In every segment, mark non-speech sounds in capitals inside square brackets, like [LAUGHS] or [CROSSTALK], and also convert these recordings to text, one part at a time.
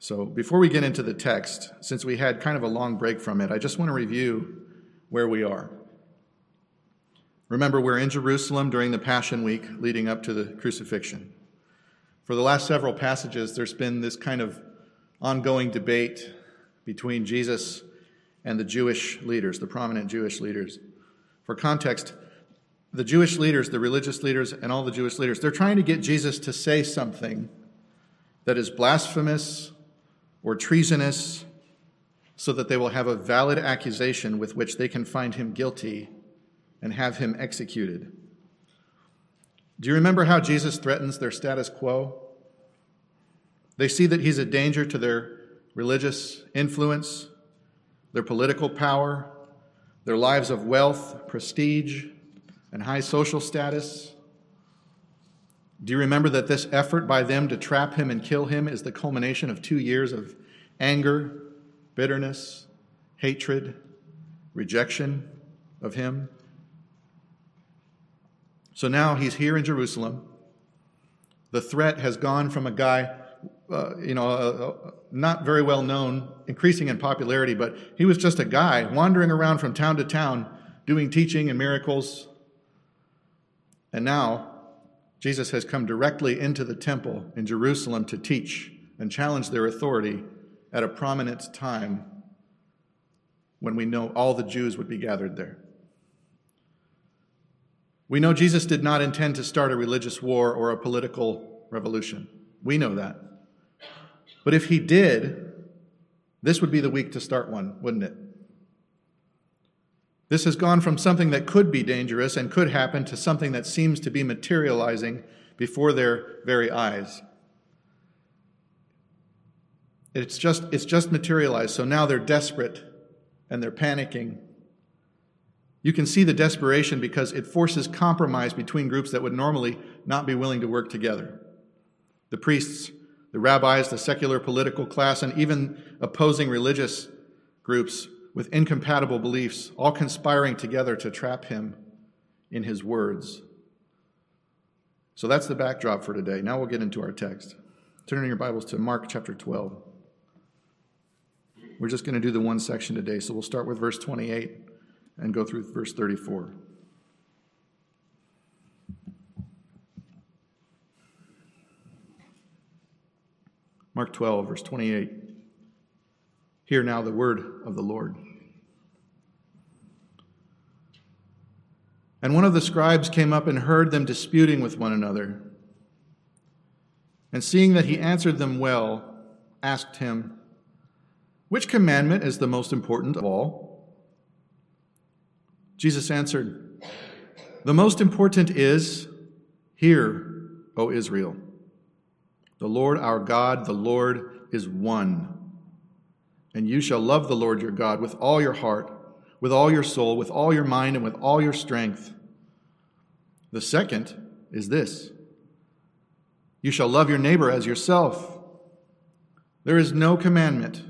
So, before we get into the text, since we had kind of a long break from it, I just want to review where we are. Remember, we're in Jerusalem during the Passion Week leading up to the crucifixion. For the last several passages, there's been this kind of ongoing debate between Jesus and the Jewish leaders, the prominent Jewish leaders. For context, the Jewish leaders, the religious leaders, and all the Jewish leaders, they're trying to get Jesus to say something that is blasphemous or treasonous so that they will have a valid accusation with which they can find him guilty and have him executed. Do you remember how Jesus threatens their status quo? They see that he's a danger to their religious influence, their political power, their lives of wealth, prestige, and high social status. Do you remember that this effort by them to trap him and kill him is the culmination of two years of anger, bitterness, hatred, rejection of him? So now he's here in Jerusalem. The threat has gone from a guy, uh, you know, uh, not very well known, increasing in popularity, but he was just a guy wandering around from town to town doing teaching and miracles. And now Jesus has come directly into the temple in Jerusalem to teach and challenge their authority at a prominent time when we know all the Jews would be gathered there. We know Jesus did not intend to start a religious war or a political revolution. We know that. But if he did, this would be the week to start one, wouldn't it? This has gone from something that could be dangerous and could happen to something that seems to be materializing before their very eyes. It's just, it's just materialized, so now they're desperate and they're panicking. You can see the desperation because it forces compromise between groups that would normally not be willing to work together. The priests, the rabbis, the secular political class, and even opposing religious groups with incompatible beliefs, all conspiring together to trap him in his words. So that's the backdrop for today. Now we'll get into our text. Turn in your Bibles to Mark chapter 12. We're just going to do the one section today, so we'll start with verse 28 and go through verse 34. Mark 12, verse 28. Hear now the word of the Lord. And one of the scribes came up and heard them disputing with one another. And seeing that he answered them well, asked him, Which commandment is the most important of all? Jesus answered, The most important is, Hear, O Israel. The Lord our God, the Lord is one. And you shall love the Lord your God with all your heart with all your soul, with all your mind, and with all your strength. The second is this You shall love your neighbor as yourself. There is no commandment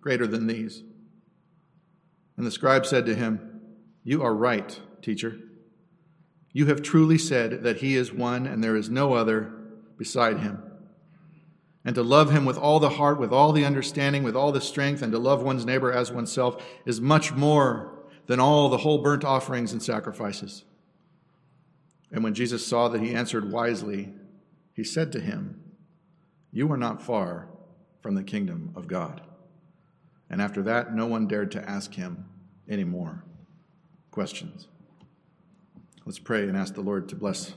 greater than these. And the scribe said to him, You are right, teacher. You have truly said that he is one and there is no other beside him. And to love him with all the heart, with all the understanding, with all the strength, and to love one's neighbor as oneself is much more than all the whole burnt offerings and sacrifices. And when Jesus saw that he answered wisely, he said to him, You are not far from the kingdom of God. And after that, no one dared to ask him any more questions. Let's pray and ask the Lord to bless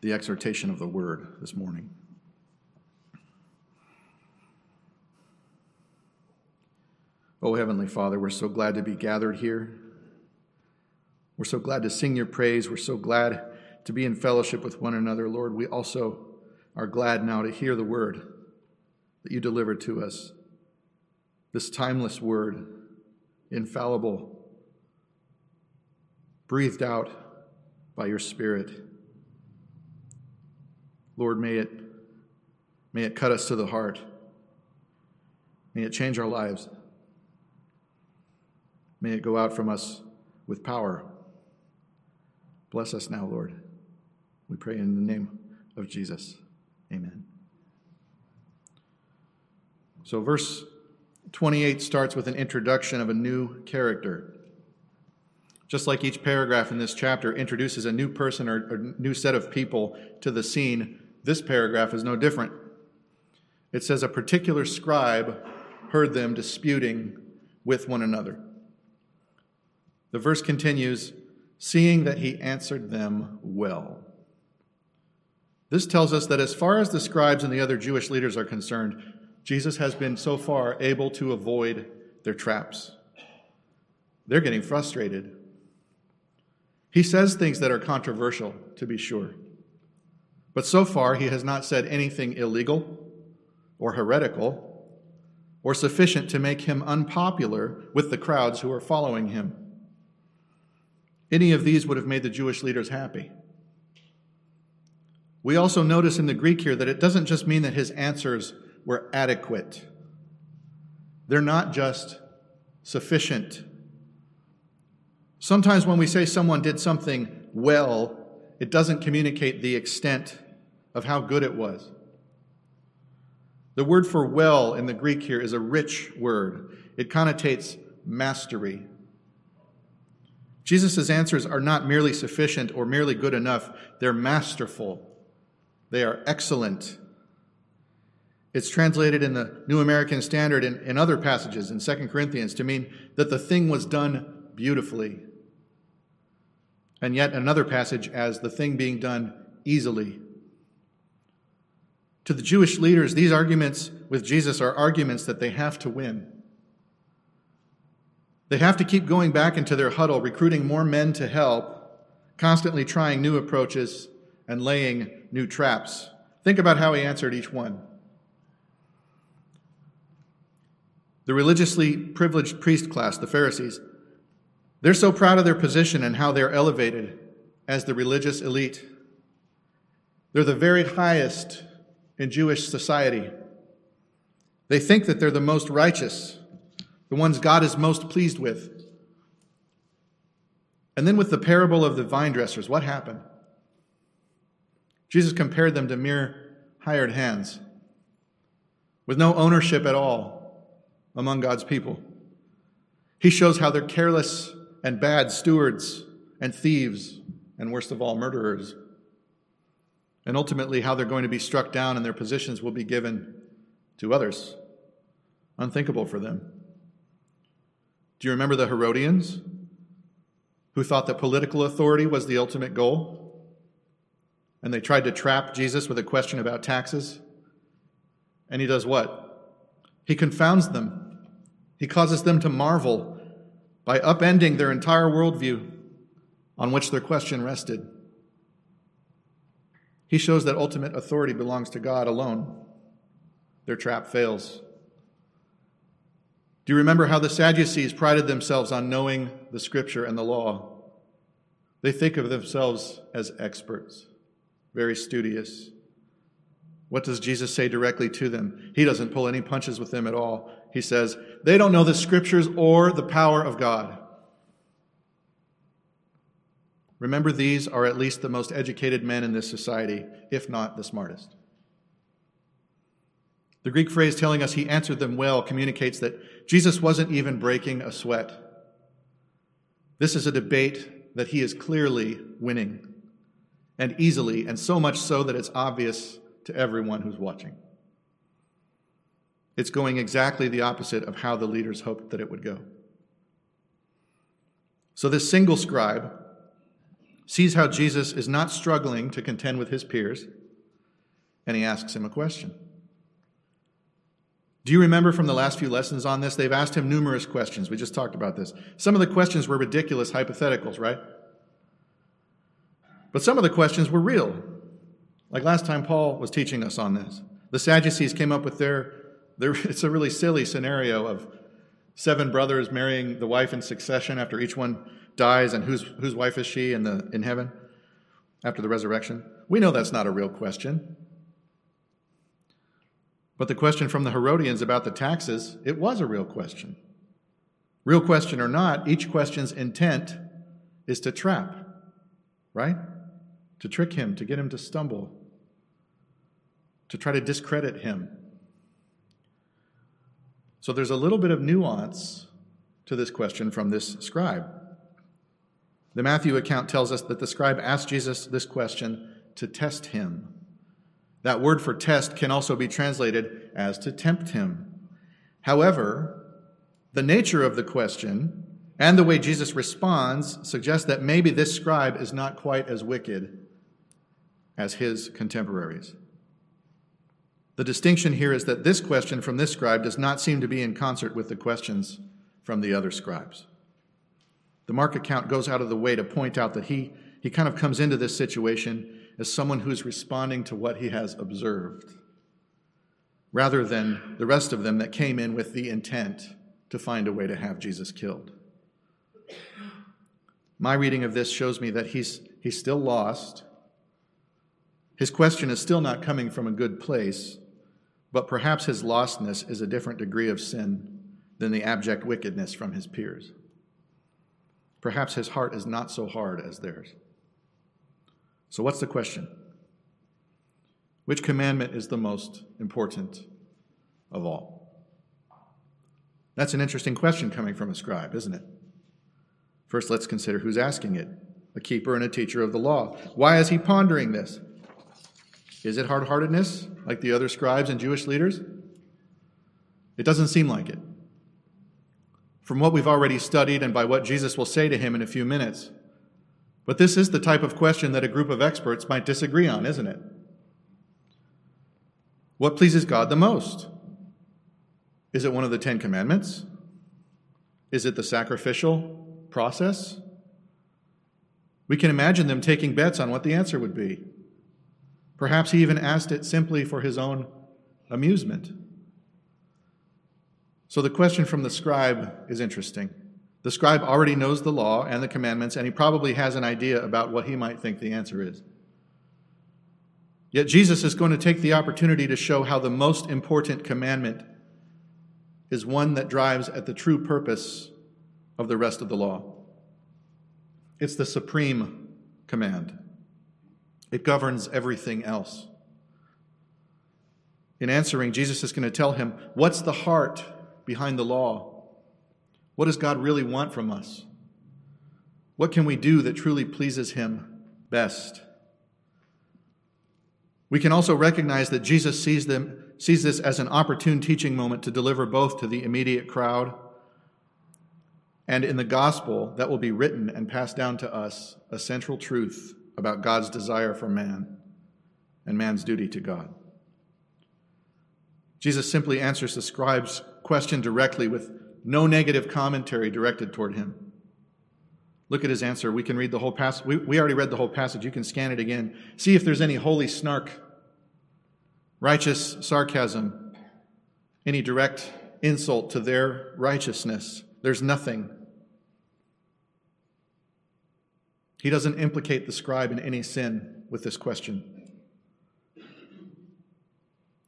the exhortation of the word this morning. Oh, Heavenly Father, we're so glad to be gathered here. We're so glad to sing your praise. We're so glad to be in fellowship with one another. Lord, we also are glad now to hear the word that you delivered to us. This timeless word, infallible, breathed out by your Spirit. Lord, may it, may it cut us to the heart. May it change our lives. May it go out from us with power. Bless us now, Lord. We pray in the name of Jesus. Amen. So, verse 28 starts with an introduction of a new character. Just like each paragraph in this chapter introduces a new person or a new set of people to the scene, this paragraph is no different. It says, A particular scribe heard them disputing with one another. The verse continues, seeing that he answered them well. This tells us that as far as the scribes and the other Jewish leaders are concerned, Jesus has been so far able to avoid their traps. They're getting frustrated. He says things that are controversial, to be sure. But so far, he has not said anything illegal or heretical or sufficient to make him unpopular with the crowds who are following him. Any of these would have made the Jewish leaders happy. We also notice in the Greek here that it doesn't just mean that his answers were adequate, they're not just sufficient. Sometimes when we say someone did something well, it doesn't communicate the extent of how good it was. The word for well in the Greek here is a rich word. It connotates mastery. Jesus' answers are not merely sufficient or merely good enough, they're masterful. They are excellent. It's translated in the New American Standard and in other passages in 2 Corinthians to mean that the thing was done beautifully. And yet another passage as the thing being done easily. To the Jewish leaders, these arguments with Jesus are arguments that they have to win. They have to keep going back into their huddle, recruiting more men to help, constantly trying new approaches and laying new traps. Think about how he answered each one. The religiously privileged priest class, the Pharisees, they're so proud of their position and how they're elevated as the religious elite. They're the very highest in Jewish society. They think that they're the most righteous, the ones God is most pleased with. And then with the parable of the vine dressers, what happened? Jesus compared them to mere hired hands with no ownership at all among God's people. He shows how they're careless and bad stewards and thieves and, worst of all, murderers. And ultimately, how they're going to be struck down and their positions will be given to others. Unthinkable for them. Do you remember the Herodians who thought that political authority was the ultimate goal? and they tried to trap Jesus with a question about taxes. And he does what? He confounds them. He causes them to marvel by upending their entire worldview on which their question rested. He shows that ultimate authority belongs to God alone. Their trap fails. Do you remember how the Sadducees prided themselves on knowing the scripture and the law? They think of themselves as experts very studious. What does Jesus say directly to them? He doesn't pull any punches with them at all. He says, they don't know the scriptures or the power of God. Remember, these are at least the most educated men in this society, if not the smartest. The Greek phrase telling us he answered them well communicates that Jesus wasn't even breaking a sweat. This is a debate that he is clearly winning and easily, and so much so that it's obvious to everyone who's watching. It's going exactly the opposite of how the leaders hoped that it would go. So, this single scribe sees how Jesus is not struggling to contend with his peers, and he asks him a question. Do you remember from the last few lessons on this? They've asked him numerous questions. We just talked about this. Some of the questions were ridiculous hypotheticals, right? But some of the questions were real. Like last time Paul was teaching us on this. The Sadducees came up with their, their [LAUGHS] it's a really silly scenario of seven brothers marrying the wife in succession after each one dies, and whose, whose wife is she in, the, in heaven after the resurrection? We know that's not a real question. But the question from the Herodians about the taxes, it was a real question. Real question or not, each question's intent is to trap, right? to trick him, to get him to stumble, to try to discredit him. So there's a little bit of nuance to this question from this scribe. The Matthew account tells us that the scribe asked Jesus this question to test him. That word for test can also be translated as to tempt him. However, the nature of the question and the way Jesus responds suggests that maybe this scribe is not quite as wicked as his contemporaries. The distinction here is that this question from this scribe does not seem to be in concert with the questions from the other scribes. The Mark account goes out of the way to point out that he, he kind of comes into this situation as someone who's responding to what he has observed, rather than the rest of them that came in with the intent to find a way to have Jesus killed. My reading of this shows me that he's, he's still lost. His question is still not coming from a good place, but perhaps his lostness is a different degree of sin than the abject wickedness from his peers. Perhaps his heart is not so hard as theirs. So, what's the question? Which commandment is the most important of all? That's an interesting question coming from a scribe, isn't it? First, let's consider who's asking it a keeper and a teacher of the law. Why is he pondering this? Is it hard heartedness like the other scribes and Jewish leaders? It doesn't seem like it. From what we've already studied and by what Jesus will say to him in a few minutes. But this is the type of question that a group of experts might disagree on, isn't it? What pleases God the most? Is it one of the Ten Commandments? Is it the sacrificial process? We can imagine them taking bets on what the answer would be. Perhaps he even asked it simply for his own amusement. So the question from the scribe is interesting. The scribe already knows the law and the commandments, and he probably has an idea about what he might think the answer is. Yet Jesus is going to take the opportunity to show how the most important commandment is one that drives at the true purpose of the rest of the law. It's the supreme command. It governs everything else. In answering, Jesus is going to tell him, What's the heart behind the law? What does God really want from us? What can we do that truly pleases him best? We can also recognize that Jesus sees, them, sees this as an opportune teaching moment to deliver both to the immediate crowd and in the gospel that will be written and passed down to us a central truth about God's desire for man and man's duty to God. Jesus simply answers the scribe's question directly with no negative commentary directed toward him. Look at his answer. We can read the whole passage. We, we already read the whole passage. You can scan it again. See if there's any holy snark, righteous sarcasm, any direct insult to their righteousness. There's nothing. He doesn't implicate the scribe in any sin with this question.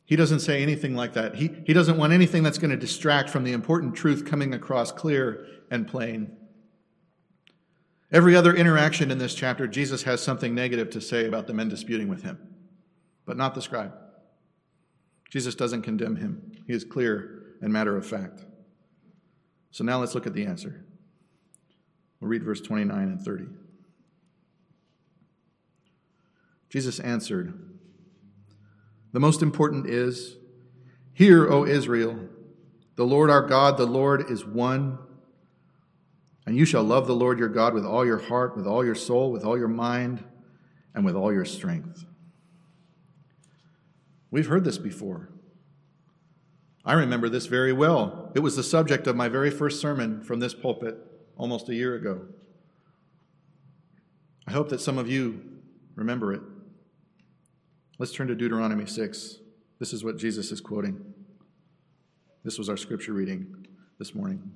He doesn't say anything like that. He, he doesn't want anything that's going to distract from the important truth coming across clear and plain. Every other interaction in this chapter, Jesus has something negative to say about the men disputing with him, but not the scribe. Jesus doesn't condemn him, he is clear and matter of fact. So now let's look at the answer. We'll read verse 29 and 30. Jesus answered, The most important is, Hear, O Israel, the Lord our God, the Lord is one. And you shall love the Lord your God with all your heart, with all your soul, with all your mind, and with all your strength. We've heard this before. I remember this very well. It was the subject of my very first sermon from this pulpit almost a year ago. I hope that some of you remember it. Let's turn to Deuteronomy 6. This is what Jesus is quoting. This was our scripture reading this morning.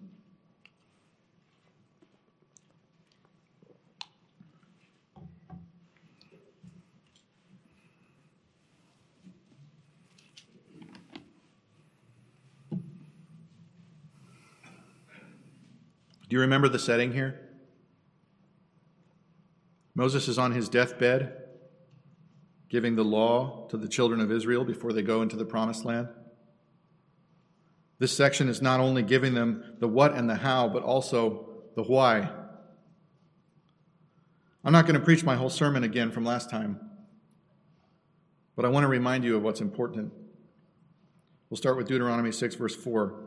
Do you remember the setting here? Moses is on his deathbed giving the law to the children of Israel before they go into the promised land. This section is not only giving them the what and the how, but also the why. I'm not going to preach my whole sermon again from last time, but I want to remind you of what's important. We'll start with Deuteronomy 6, verse 4.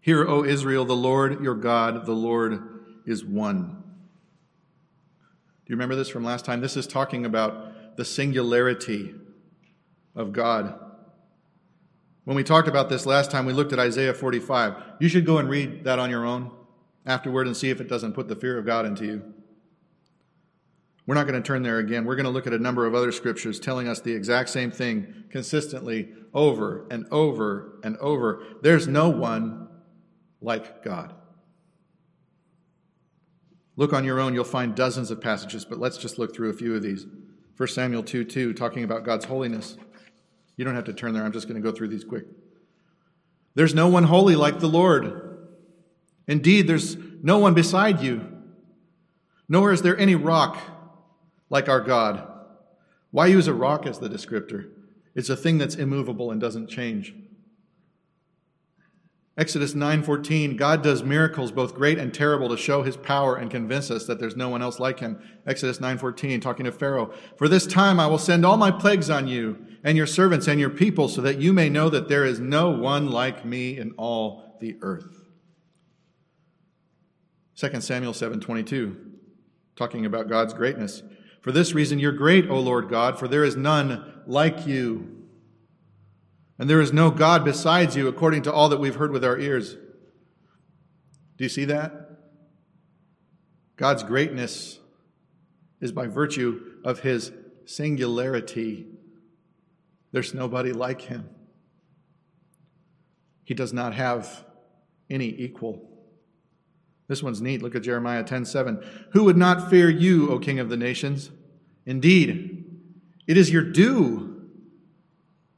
Hear, O Israel, the Lord your God, the Lord is one. Do you remember this from last time? This is talking about the singularity of God. When we talked about this last time, we looked at Isaiah 45. You should go and read that on your own afterward and see if it doesn't put the fear of God into you. We're not going to turn there again. We're going to look at a number of other scriptures telling us the exact same thing consistently over and over and over. There's no one like God. Look on your own, you'll find dozens of passages, but let's just look through a few of these. 1 Samuel 2 2, talking about God's holiness. You don't have to turn there, I'm just going to go through these quick. There's no one holy like the Lord. Indeed, there's no one beside you, nor is there any rock like our God. Why use a rock as the descriptor? It's a thing that's immovable and doesn't change. Exodus 9:14 God does miracles both great and terrible to show his power and convince us that there's no one else like him. Exodus 9:14 talking to Pharaoh, "For this time I will send all my plagues on you and your servants and your people so that you may know that there is no one like me in all the earth." 2 Samuel 7:22 talking about God's greatness. For this reason you're great, O Lord God, for there is none like you. And there is no God besides you, according to all that we've heard with our ears. Do you see that? God's greatness is by virtue of his singularity. There's nobody like him. He does not have any equal. This one's neat. Look at Jeremiah 10:7. Who would not fear you, O King of the nations? Indeed, it is your due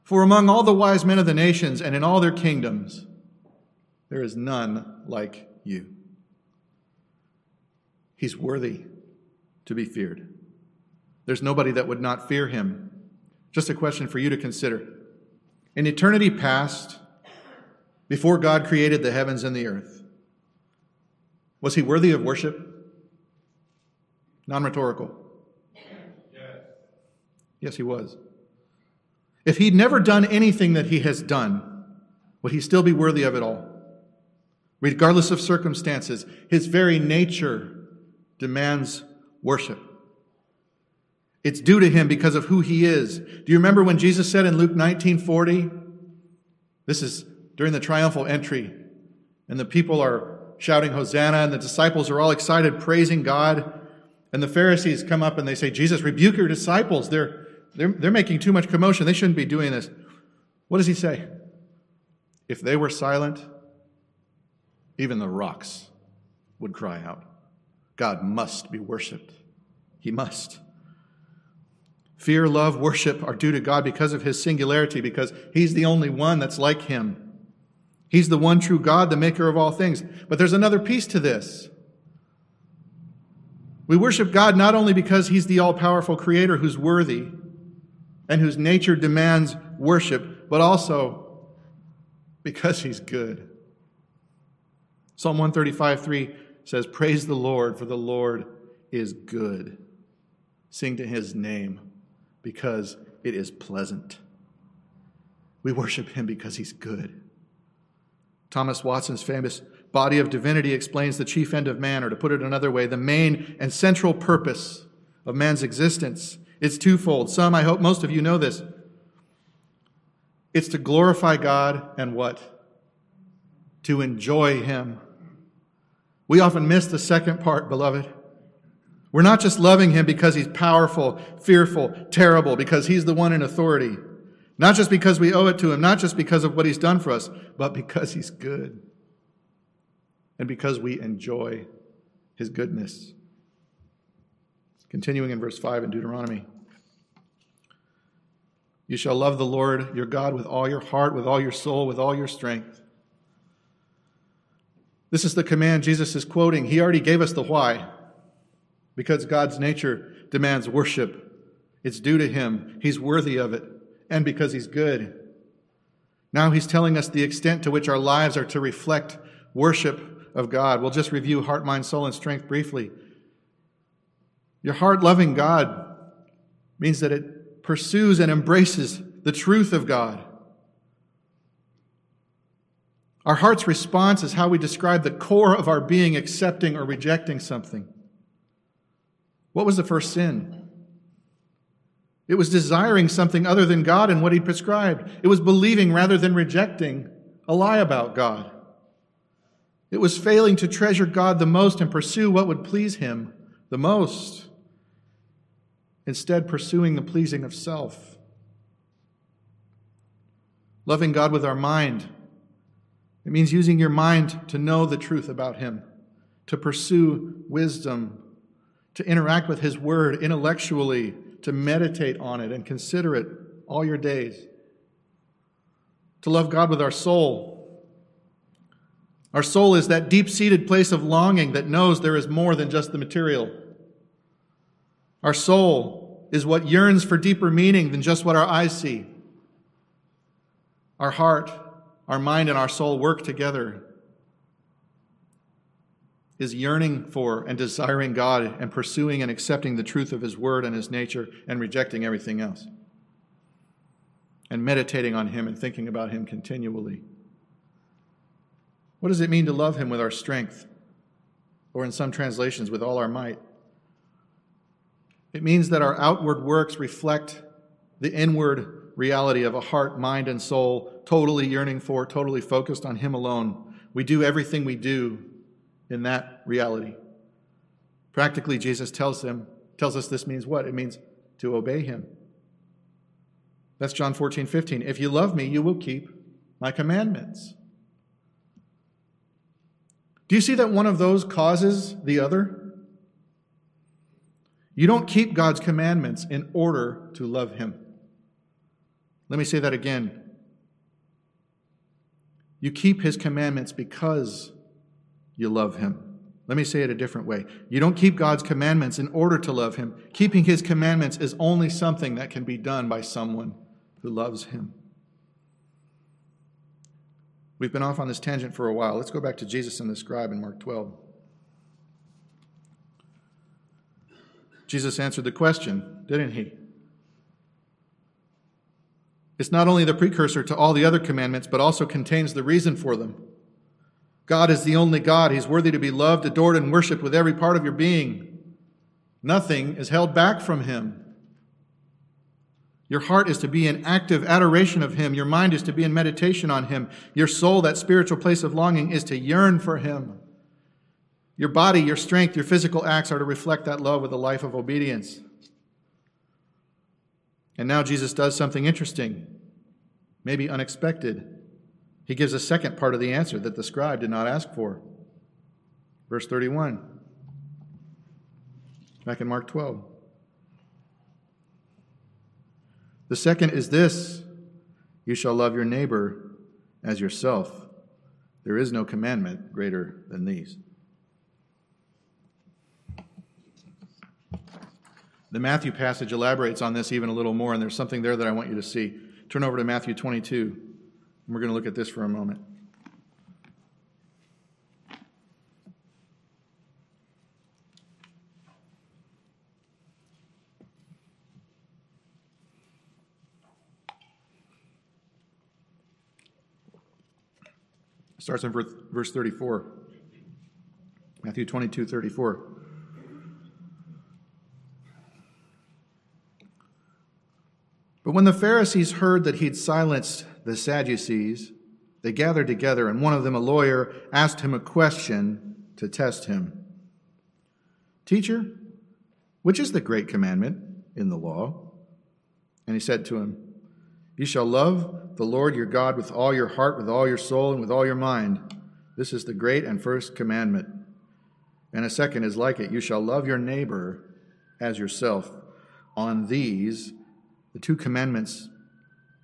for among all the wise men of the nations and in all their kingdoms, there is none like you. He's worthy to be feared. There's nobody that would not fear him. Just a question for you to consider. In eternity past, before God created the heavens and the earth, was he worthy of worship? Non rhetorical. Yes. yes, he was. If he'd never done anything that he has done, would he still be worthy of it all? Regardless of circumstances, his very nature demands worship. It's due to him because of who he is. Do you remember when Jesus said in Luke 19:40? This is during the triumphal entry, and the people are shouting Hosanna, and the disciples are all excited, praising God. And the Pharisees come up and they say, Jesus, rebuke your disciples. They're they're, they're making too much commotion. They shouldn't be doing this. What does he say? If they were silent, even the rocks would cry out. God must be worshiped. He must. Fear, love, worship are due to God because of his singularity, because he's the only one that's like him. He's the one true God, the maker of all things. But there's another piece to this. We worship God not only because he's the all powerful creator who's worthy, and whose nature demands worship, but also because he's good. Psalm 135 3 says, Praise the Lord, for the Lord is good. Sing to his name because it is pleasant. We worship him because he's good. Thomas Watson's famous Body of Divinity explains the chief end of man, or to put it another way, the main and central purpose of man's existence it's twofold. Some, I hope most of you know this. It's to glorify God and what? To enjoy Him. We often miss the second part, beloved. We're not just loving Him because He's powerful, fearful, terrible, because He's the one in authority. Not just because we owe it to Him, not just because of what He's done for us, but because He's good. And because we enjoy His goodness. Continuing in verse 5 in Deuteronomy. You shall love the Lord your God with all your heart, with all your soul, with all your strength. This is the command Jesus is quoting. He already gave us the why. Because God's nature demands worship. It's due to him. He's worthy of it. And because he's good. Now he's telling us the extent to which our lives are to reflect worship of God. We'll just review heart, mind, soul, and strength briefly. Your heart loving God means that it pursues and embraces the truth of God. Our heart's response is how we describe the core of our being accepting or rejecting something. What was the first sin? It was desiring something other than God and what He prescribed. It was believing rather than rejecting a lie about God. It was failing to treasure God the most and pursue what would please Him the most, instead, pursuing the pleasing of self. Loving God with our mind. It means using your mind to know the truth about Him, to pursue wisdom, to interact with His Word intellectually, to meditate on it and consider it all your days. To love God with our soul our soul is that deep seated place of longing that knows there is more than just the material. Our soul is what yearns for deeper meaning than just what our eyes see. Our heart, our mind, and our soul work together, is yearning for and desiring God and pursuing and accepting the truth of His Word and His nature and rejecting everything else. And meditating on Him and thinking about Him continually. What does it mean to love him with our strength? Or in some translations, with all our might? It means that our outward works reflect the inward reality of a heart, mind, and soul totally yearning for, totally focused on Him alone. We do everything we do in that reality. Practically, Jesus tells them, tells us this means what? It means to obey Him. That's John 14, 15. If you love me, you will keep my commandments. Do you see that one of those causes the other? You don't keep God's commandments in order to love Him. Let me say that again. You keep His commandments because you love Him. Let me say it a different way. You don't keep God's commandments in order to love Him. Keeping His commandments is only something that can be done by someone who loves Him. We've been off on this tangent for a while. Let's go back to Jesus and the scribe in Mark 12. Jesus answered the question, didn't he? It's not only the precursor to all the other commandments, but also contains the reason for them. God is the only God. He's worthy to be loved, adored, and worshiped with every part of your being. Nothing is held back from him. Your heart is to be in active adoration of Him. Your mind is to be in meditation on Him. Your soul, that spiritual place of longing, is to yearn for Him. Your body, your strength, your physical acts are to reflect that love with a life of obedience. And now Jesus does something interesting, maybe unexpected. He gives a second part of the answer that the scribe did not ask for. Verse 31, back in Mark 12. The second is this you shall love your neighbor as yourself. There is no commandment greater than these. The Matthew passage elaborates on this even a little more, and there's something there that I want you to see. Turn over to Matthew 22, and we're going to look at this for a moment. starts in verse 34. Matthew 22, 34. But when the Pharisees heard that he'd silenced the Sadducees, they gathered together, and one of them, a lawyer, asked him a question to test him Teacher, which is the great commandment in the law? And he said to him, You shall love the Lord your God with all your heart, with all your soul, and with all your mind. This is the great and first commandment. And a second is like it you shall love your neighbor as yourself. On these, the two commandments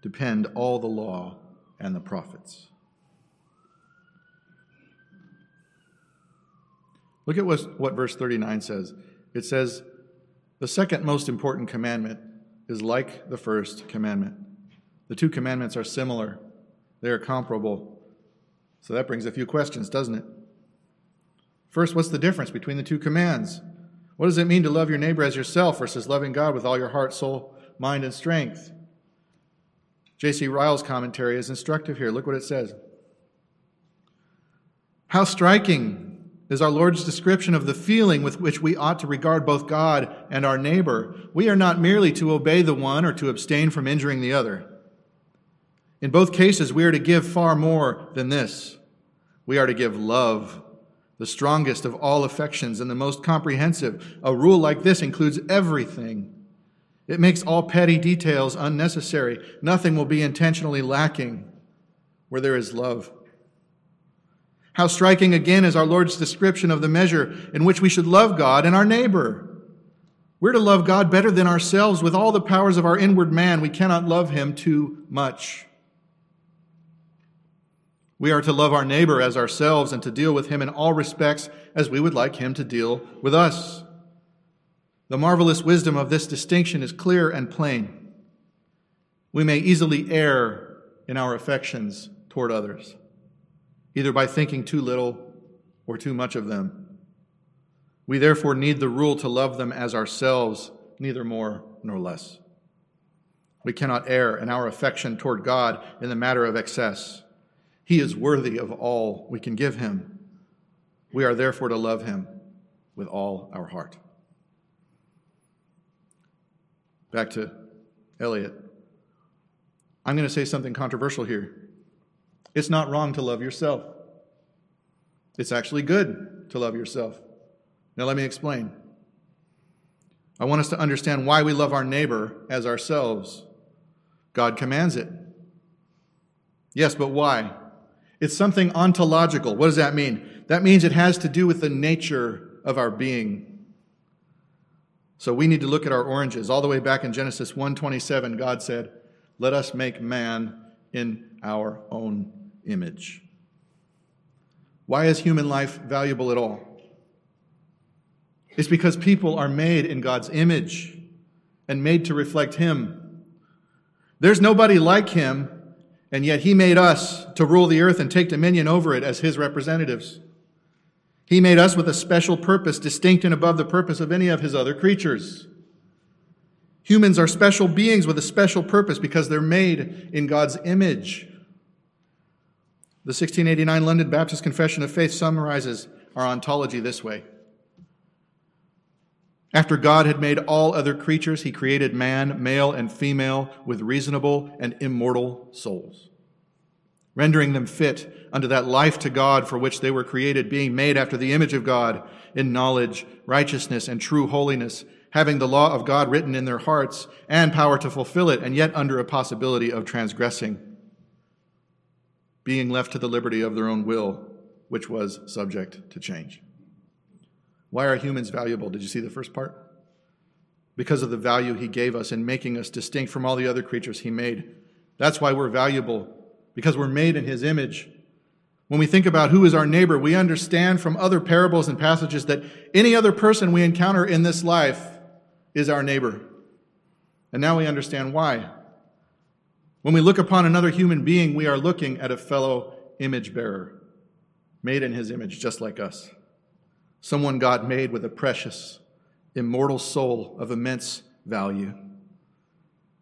depend all the law and the prophets. Look at what, what verse 39 says. It says, The second most important commandment is like the first commandment. The two commandments are similar They are comparable. So that brings a few questions, doesn't it? First, what's the difference between the two commands? What does it mean to love your neighbor as yourself versus loving God with all your heart, soul, mind, and strength? J.C. Ryle's commentary is instructive here. Look what it says. How striking is our Lord's description of the feeling with which we ought to regard both God and our neighbor. We are not merely to obey the one or to abstain from injuring the other. In both cases, we are to give far more than this. We are to give love, the strongest of all affections and the most comprehensive. A rule like this includes everything. It makes all petty details unnecessary. Nothing will be intentionally lacking where there is love. How striking again is our Lord's description of the measure in which we should love God and our neighbor. We're to love God better than ourselves with all the powers of our inward man. We cannot love him too much. We are to love our neighbor as ourselves and to deal with him in all respects as we would like him to deal with us. The marvelous wisdom of this distinction is clear and plain. We may easily err in our affections toward others either by thinking too little or too much of them. We therefore need the rule to love them as ourselves, neither more nor less. We cannot err in our affection toward God in the matter of excess. He is worthy of all we can give him. We are therefore to love him with all our heart. Back to Eliot. I'm going to say something controversial here. It's not wrong to love yourself. It's actually good to love yourself. Now, let me explain. I want us to understand why we love our neighbor as ourselves. God commands it. Yes, but why? It's something ontological. What does that mean? That means it has to do with the nature of our being. So we need to look at our oranges. All the way back in Genesis 1:27, God said, "Let us make man in our own image. Why is human life valuable at all? It's because people are made in God's image and made to reflect Him. There's nobody like Him, and yet He made us to rule the earth and take dominion over it as His representatives. He made us with a special purpose, distinct and above the purpose of any of His other creatures. Humans are special beings with a special purpose because they're made in God's image. The 1689 London Baptist Confession of Faith summarizes our ontology this way After God had made all other creatures, he created man, male and female, with reasonable and immortal souls, rendering them fit unto that life to God for which they were created, being made after the image of God in knowledge, righteousness, and true holiness, having the law of God written in their hearts and power to fulfill it, and yet under a possibility of transgressing being left to the liberty of their own will, which was subject to change. Why are humans valuable? Did you see the first part? Because of the value he gave us in making us distinct from all the other creatures he made. That's why we're valuable, because we're made in his image. When we think about who is our neighbor, we understand from other parables and passages that any other person we encounter in this life is our neighbor. And now we understand why. When we look upon another human being, we are looking at a fellow image bearer, made in his image, just like us. Someone God made with a precious, immortal soul of immense value,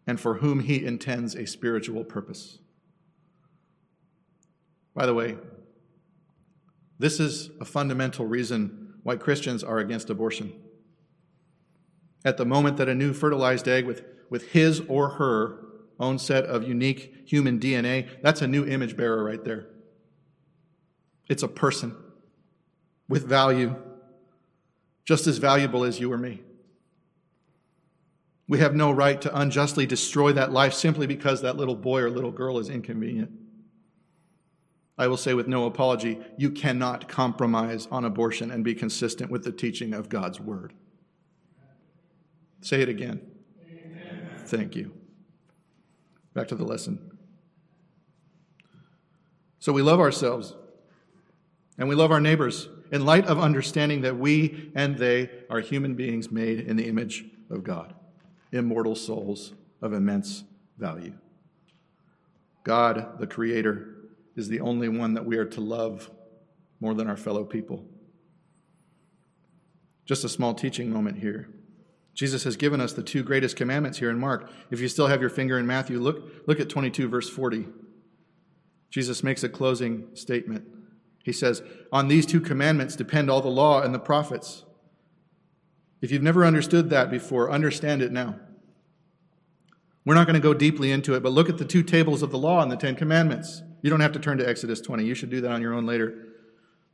and for whom he intends a spiritual purpose. By the way, this is a fundamental reason why Christians are against abortion. At the moment that a new fertilized egg with, with his or her own set of unique human DNA, that's a new image bearer right there. It's a person with value, just as valuable as you or me. We have no right to unjustly destroy that life simply because that little boy or little girl is inconvenient. I will say with no apology, you cannot compromise on abortion and be consistent with the teaching of God's word. Say it again. Amen. Thank you. Back to the lesson. So we love ourselves and we love our neighbors in light of understanding that we and they are human beings made in the image of God, immortal souls of immense value. God, the Creator, is the only one that we are to love more than our fellow people. Just a small teaching moment here. Jesus has given us the two greatest commandments here in Mark. If you still have your finger in Matthew, look, look at 22, verse 40. Jesus makes a closing statement. He says, On these two commandments depend all the law and the prophets. If you've never understood that before, understand it now. We're not going to go deeply into it, but look at the two tables of the law and the Ten Commandments. You don't have to turn to Exodus 20. You should do that on your own later.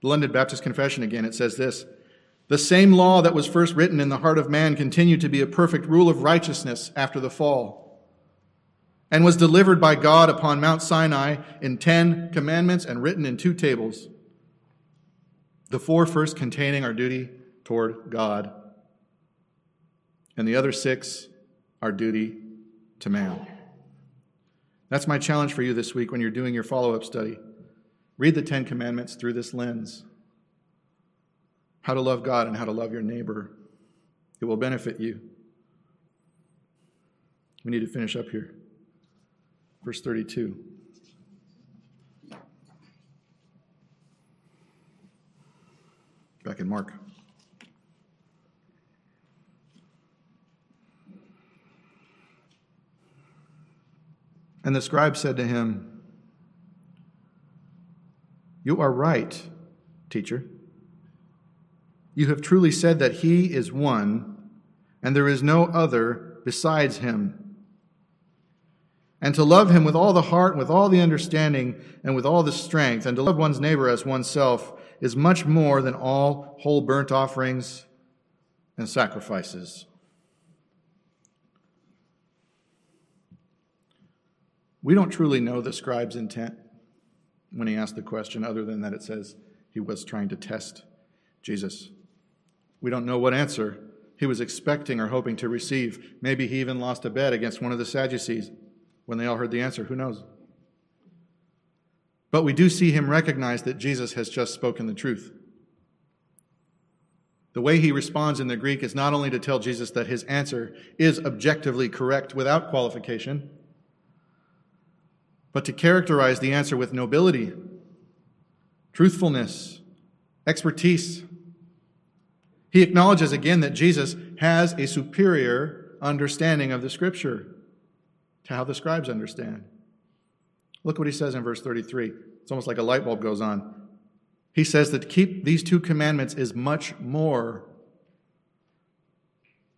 The London Baptist Confession again, it says this The same law that was first written in the heart of man continued to be a perfect rule of righteousness after the fall, and was delivered by God upon Mount Sinai in ten commandments and written in two tables. The four first containing our duty toward God, and the other six our duty to man. That's my challenge for you this week when you're doing your follow up study. Read the Ten Commandments through this lens how to love God and how to love your neighbor. It will benefit you. We need to finish up here. Verse 32. Back in Mark. And the scribe said to him, You are right, teacher. You have truly said that he is one, and there is no other besides him. And to love him with all the heart, with all the understanding, and with all the strength, and to love one's neighbor as oneself is much more than all whole burnt offerings and sacrifices. We don't truly know the scribe's intent when he asked the question, other than that it says he was trying to test Jesus. We don't know what answer he was expecting or hoping to receive. Maybe he even lost a bet against one of the Sadducees when they all heard the answer. Who knows? But we do see him recognize that Jesus has just spoken the truth. The way he responds in the Greek is not only to tell Jesus that his answer is objectively correct without qualification, but to characterize the answer with nobility, truthfulness, expertise. He acknowledges again that Jesus has a superior understanding of the Scripture to how the scribes understand. Look what he says in verse 33. It's almost like a light bulb goes on. He says that to keep these two commandments is much more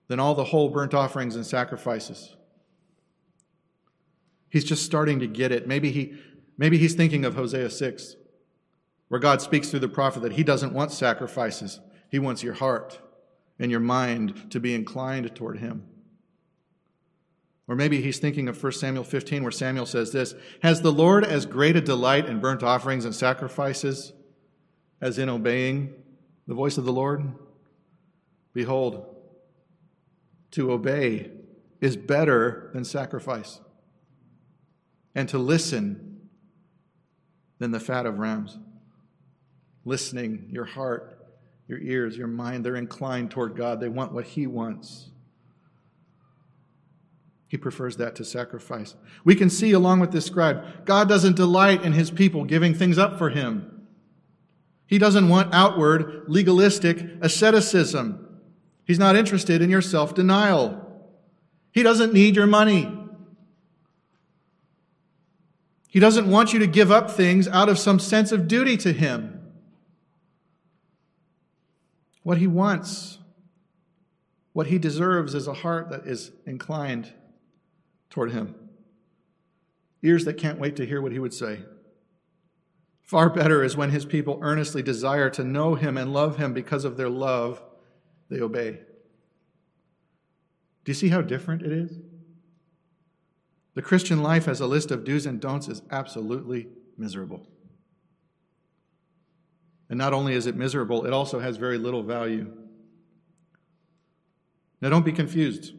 than all the whole burnt offerings and sacrifices. He's just starting to get it. Maybe, he, maybe he's thinking of Hosea 6, where God speaks through the prophet that he doesn't want sacrifices. He wants your heart and your mind to be inclined toward him. Or maybe he's thinking of 1 Samuel 15, where Samuel says this Has the Lord as great a delight in burnt offerings and sacrifices as in obeying the voice of the Lord? Behold, to obey is better than sacrifice and to listen than the fat of rams. Listening, your heart, your ears, your mind, they're inclined toward God. They want what He wants. He prefers that to sacrifice. We can see, along with this scribe, God doesn't delight in His people giving things up for Him. He doesn't want outward, legalistic asceticism. He's not interested in your self denial. He doesn't need your money. He doesn't want you to give up things out of some sense of duty to Him. What He wants, what He deserves, is a heart that is inclined toward Him, ears that can't wait to hear what He would say. Far better is when His people earnestly desire to know Him and love Him because of their love, they obey. Do you see how different it is? The Christian life as a list of do's and don'ts is absolutely miserable. And not only is it miserable, it also has very little value. Now, don't be confused.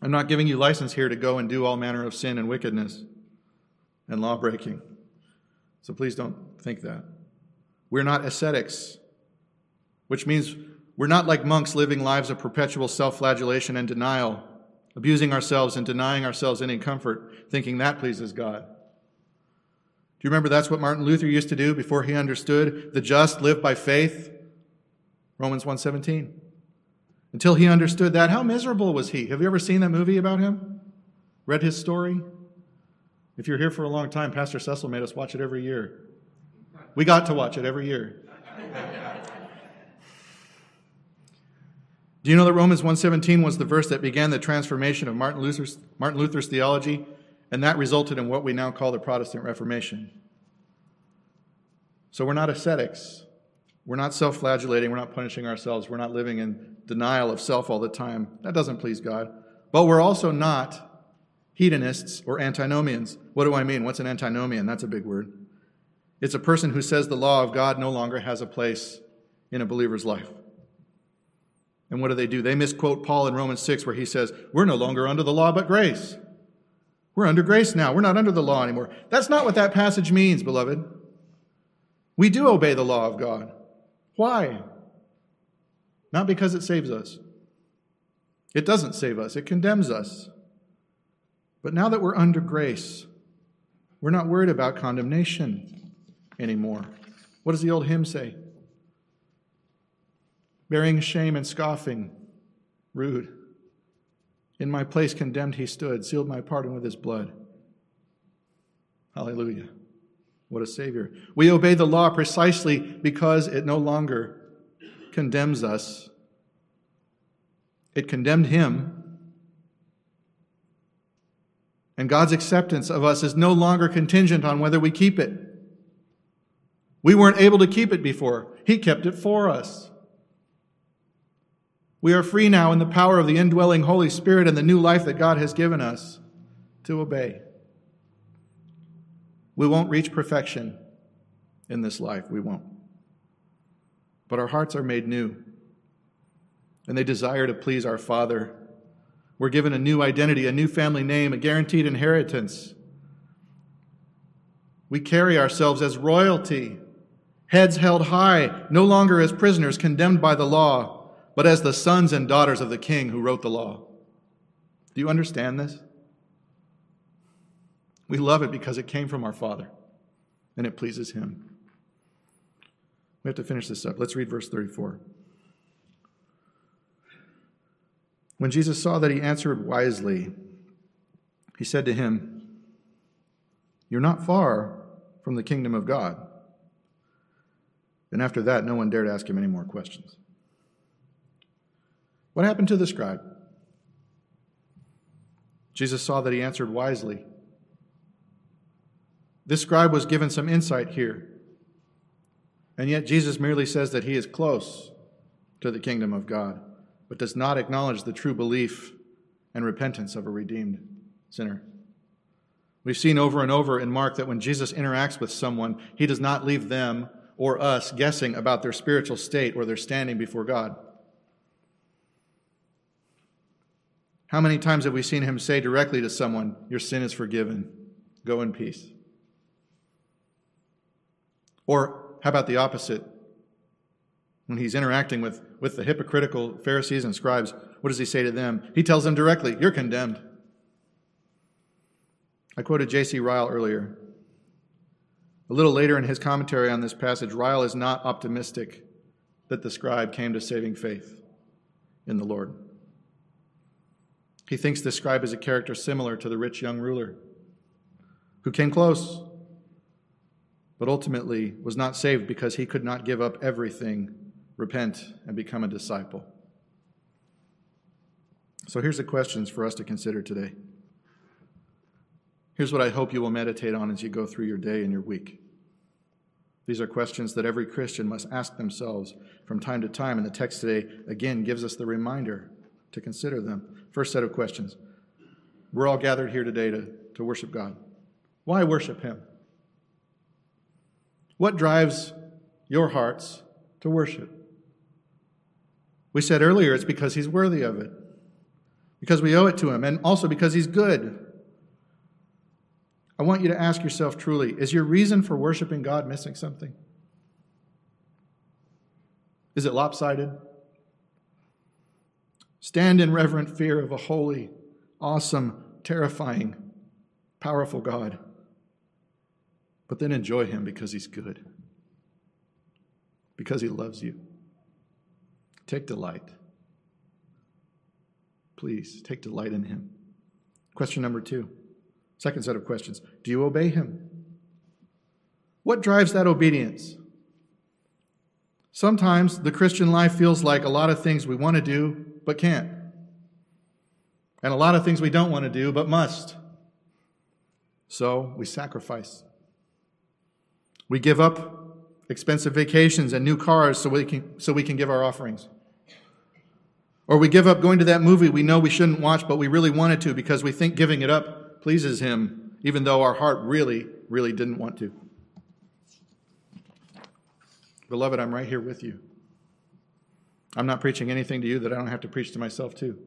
I'm not giving you license here to go and do all manner of sin and wickedness and law breaking. So please don't think that. We're not ascetics, which means we're not like monks living lives of perpetual self flagellation and denial abusing ourselves and denying ourselves any comfort, thinking that pleases God. Do you remember that's what Martin Luther used to do before he understood the just live by faith? Romans 1:17. Until he understood that, how miserable was he? Have you ever seen that movie about him? Read his story? If you're here for a long time, Pastor Cecil made us watch it every year. We got to watch it every year. Do you know that Romans 1:17 was the verse that began the transformation of Martin Luther's, Martin Luther's theology, and that resulted in what we now call the Protestant Reformation? So we're not ascetics. We're not self-flagellating, we're not punishing ourselves, we're not living in denial of self all the time. That doesn't please God. But we're also not hedonists or antinomians. What do I mean? What's an antinomian? That's a big word. It's a person who says the law of God no longer has a place in a believer's life. And what do they do? They misquote Paul in Romans 6, where he says, We're no longer under the law but grace. We're under grace now. We're not under the law anymore. That's not what that passage means, beloved. We do obey the law of God. Why? Not because it saves us. It doesn't save us, it condemns us. But now that we're under grace, we're not worried about condemnation anymore. What does the old hymn say? Bearing shame and scoffing, rude. In my place condemned he stood, sealed my pardon with his blood. Hallelujah. What a Savior. We obey the law precisely because it no longer condemns us. It condemned him. And God's acceptance of us is no longer contingent on whether we keep it. We weren't able to keep it before, He kept it for us. We are free now in the power of the indwelling Holy Spirit and the new life that God has given us to obey. We won't reach perfection in this life. We won't. But our hearts are made new, and they desire to please our Father. We're given a new identity, a new family name, a guaranteed inheritance. We carry ourselves as royalty, heads held high, no longer as prisoners condemned by the law but as the sons and daughters of the king who wrote the law. Do you understand this? We love it because it came from our Father and it pleases Him. We have to finish this up. Let's read verse 34. When Jesus saw that he answered wisely, he said to him, You're not far from the kingdom of God. And after that, no one dared ask him any more questions. What happened to the scribe? Jesus saw that he answered wisely. This scribe was given some insight here. And yet, Jesus merely says that he is close to the kingdom of God, but does not acknowledge the true belief and repentance of a redeemed sinner. We've seen over and over in Mark that when Jesus interacts with someone, he does not leave them or us guessing about their spiritual state or their standing before God. How many times have we seen him say directly to someone, Your sin is forgiven, go in peace? Or how about the opposite? When he's interacting with, with the hypocritical Pharisees and scribes, what does he say to them? He tells them directly, You're condemned. I quoted J.C. Ryle earlier. A little later in his commentary on this passage, Ryle is not optimistic that the scribe came to saving faith in the Lord. He thinks the scribe is a character similar to the rich young ruler who came close, but ultimately was not saved because he could not give up everything, repent, and become a disciple. So here's the questions for us to consider today. Here's what I hope you will meditate on as you go through your day and your week. These are questions that every Christian must ask themselves from time to time, and the text today again gives us the reminder to consider them. First set of questions. We're all gathered here today to, to worship God. Why worship Him? What drives your hearts to worship? We said earlier it's because He's worthy of it, because we owe it to Him, and also because He's good. I want you to ask yourself truly is your reason for worshiping God missing something? Is it lopsided? Stand in reverent fear of a holy, awesome, terrifying, powerful God. But then enjoy him because he's good, because he loves you. Take delight. Please take delight in him. Question number two, second set of questions Do you obey him? What drives that obedience? Sometimes the Christian life feels like a lot of things we want to do but can't, and a lot of things we don't want to do but must. So we sacrifice. We give up expensive vacations and new cars so we can, so we can give our offerings. Or we give up going to that movie we know we shouldn't watch, but we really wanted to because we think giving it up pleases Him, even though our heart really, really didn't want to. Beloved, I'm right here with you. I'm not preaching anything to you that I don't have to preach to myself, too.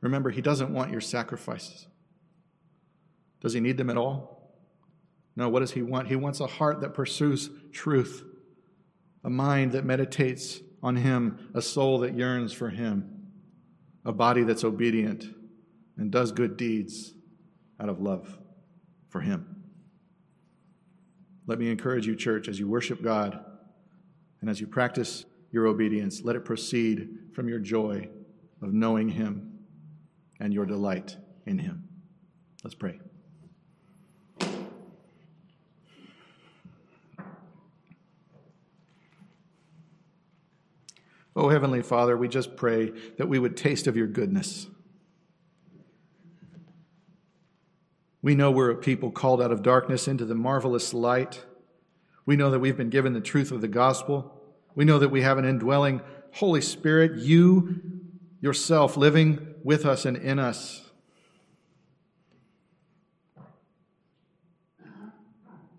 Remember, He doesn't want your sacrifices. Does He need them at all? No, what does He want? He wants a heart that pursues truth, a mind that meditates on Him, a soul that yearns for Him, a body that's obedient and does good deeds out of love for Him. Let me encourage you, church, as you worship God and as you practice your obedience, let it proceed from your joy of knowing Him and your delight in Him. Let's pray. Oh, Heavenly Father, we just pray that we would taste of your goodness. We know we're a people called out of darkness into the marvelous light. We know that we've been given the truth of the gospel. We know that we have an indwelling Holy Spirit, you yourself living with us and in us.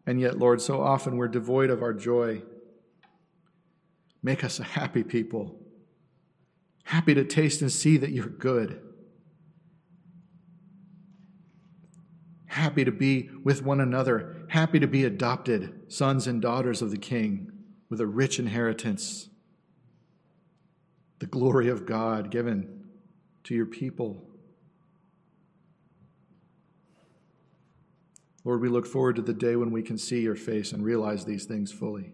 And yet, Lord, so often we're devoid of our joy. Make us a happy people, happy to taste and see that you're good. happy to be with one another, happy to be adopted sons and daughters of the King with a rich inheritance, the glory of God given to your people. Lord, we look forward to the day when we can see your face and realize these things fully.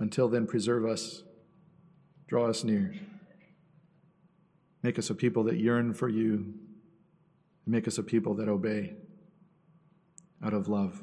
Until then, preserve us, draw us near. Make us a people that yearn for you and Make us a people that obey out of love.